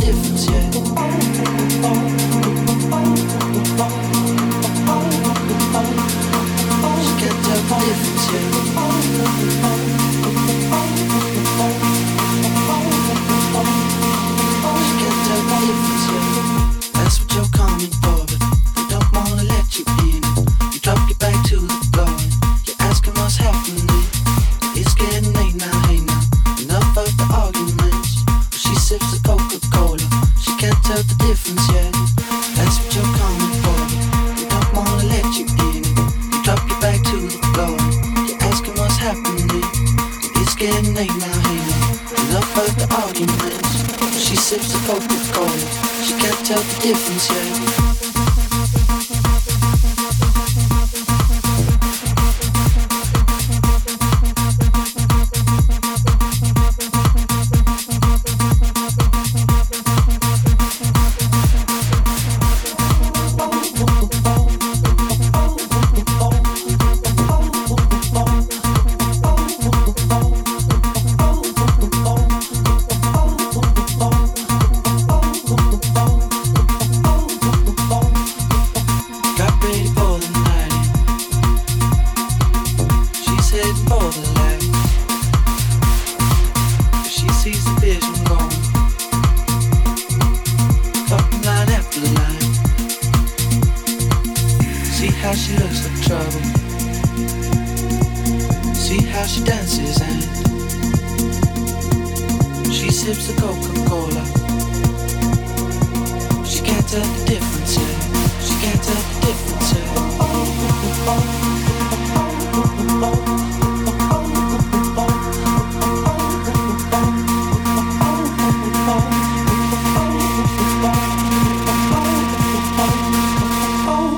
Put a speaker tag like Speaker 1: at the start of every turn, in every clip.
Speaker 1: Get up on your.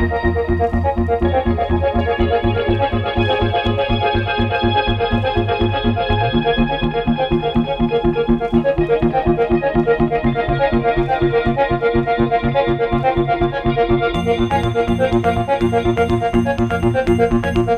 Speaker 1: Tell me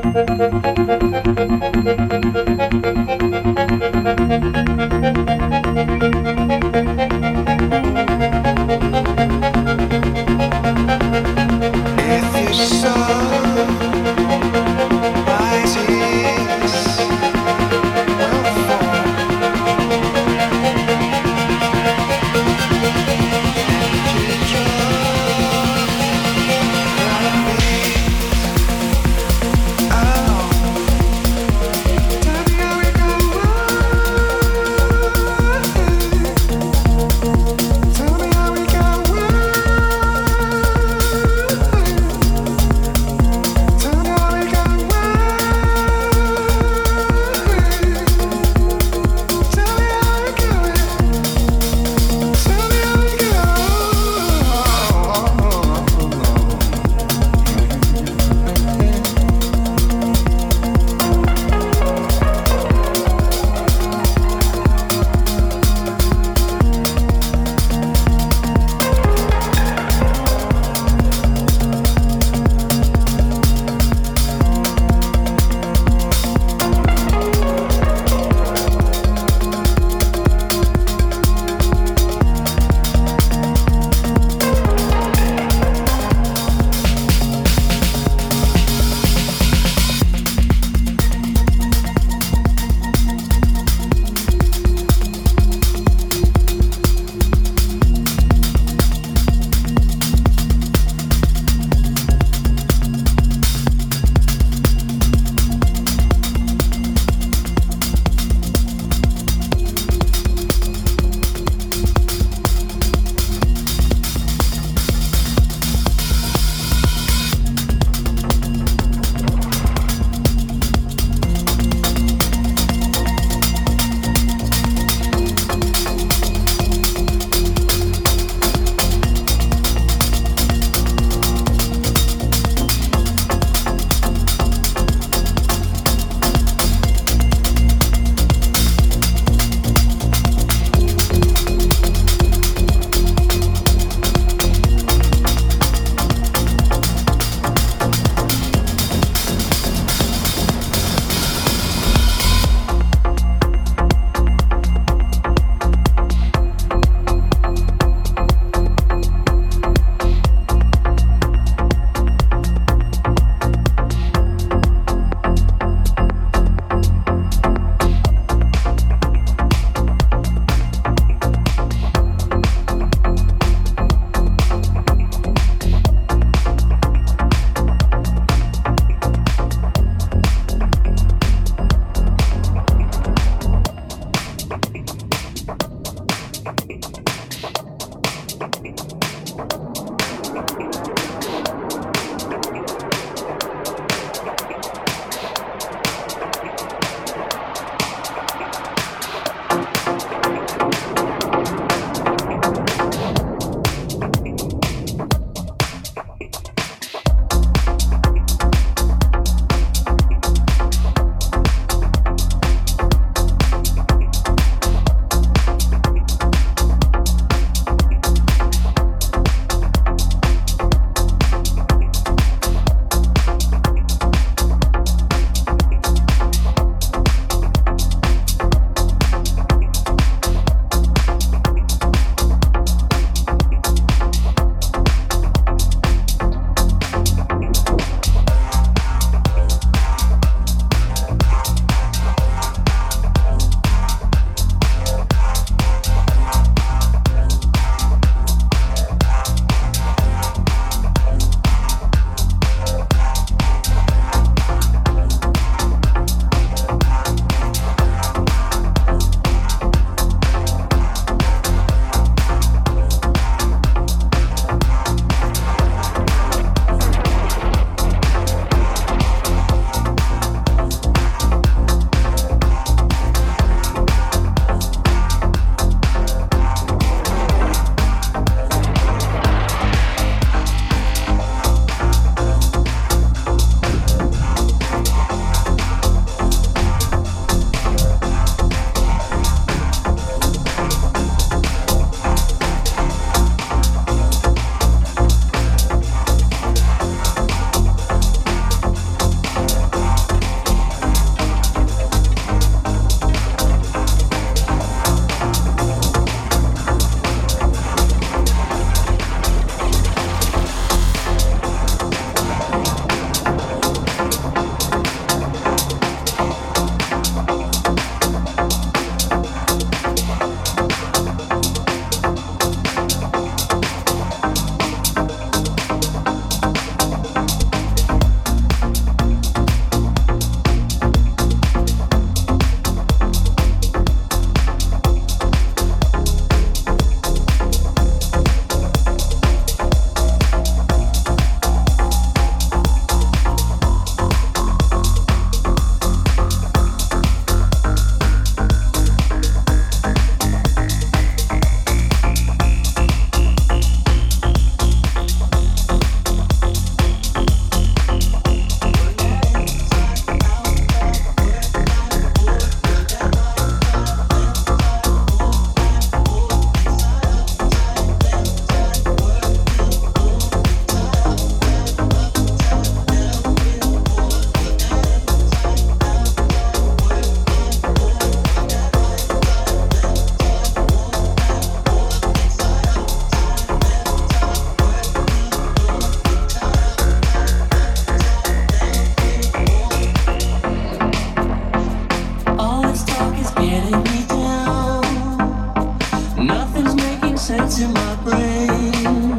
Speaker 1: sense in my brain.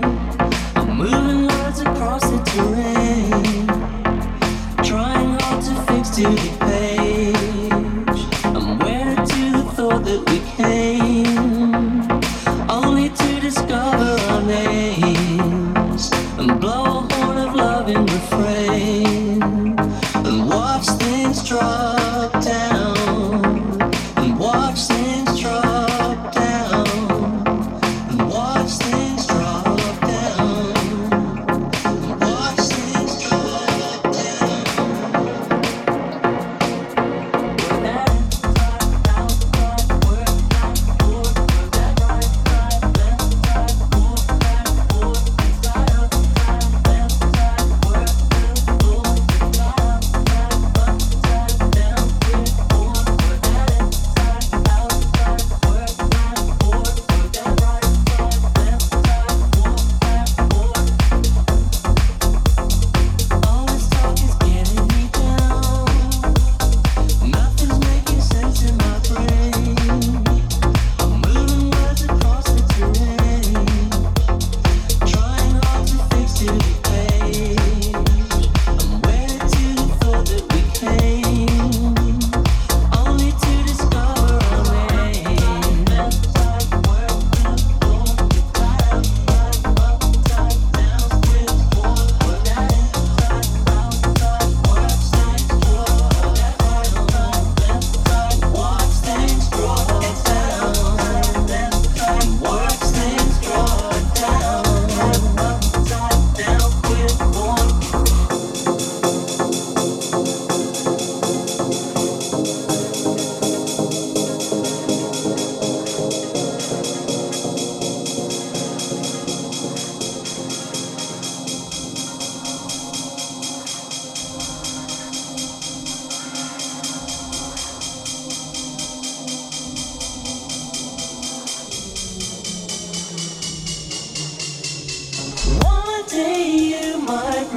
Speaker 1: I'm moving words across the terrain.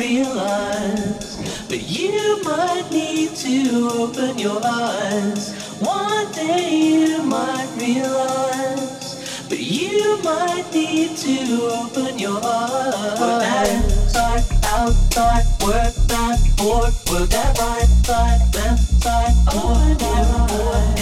Speaker 1: realize that you might need to open your eyes. One day you might realize that you might need to open your
Speaker 2: eyes. Will that side, outside,
Speaker 1: work, not board? Will that right side, left side, or never?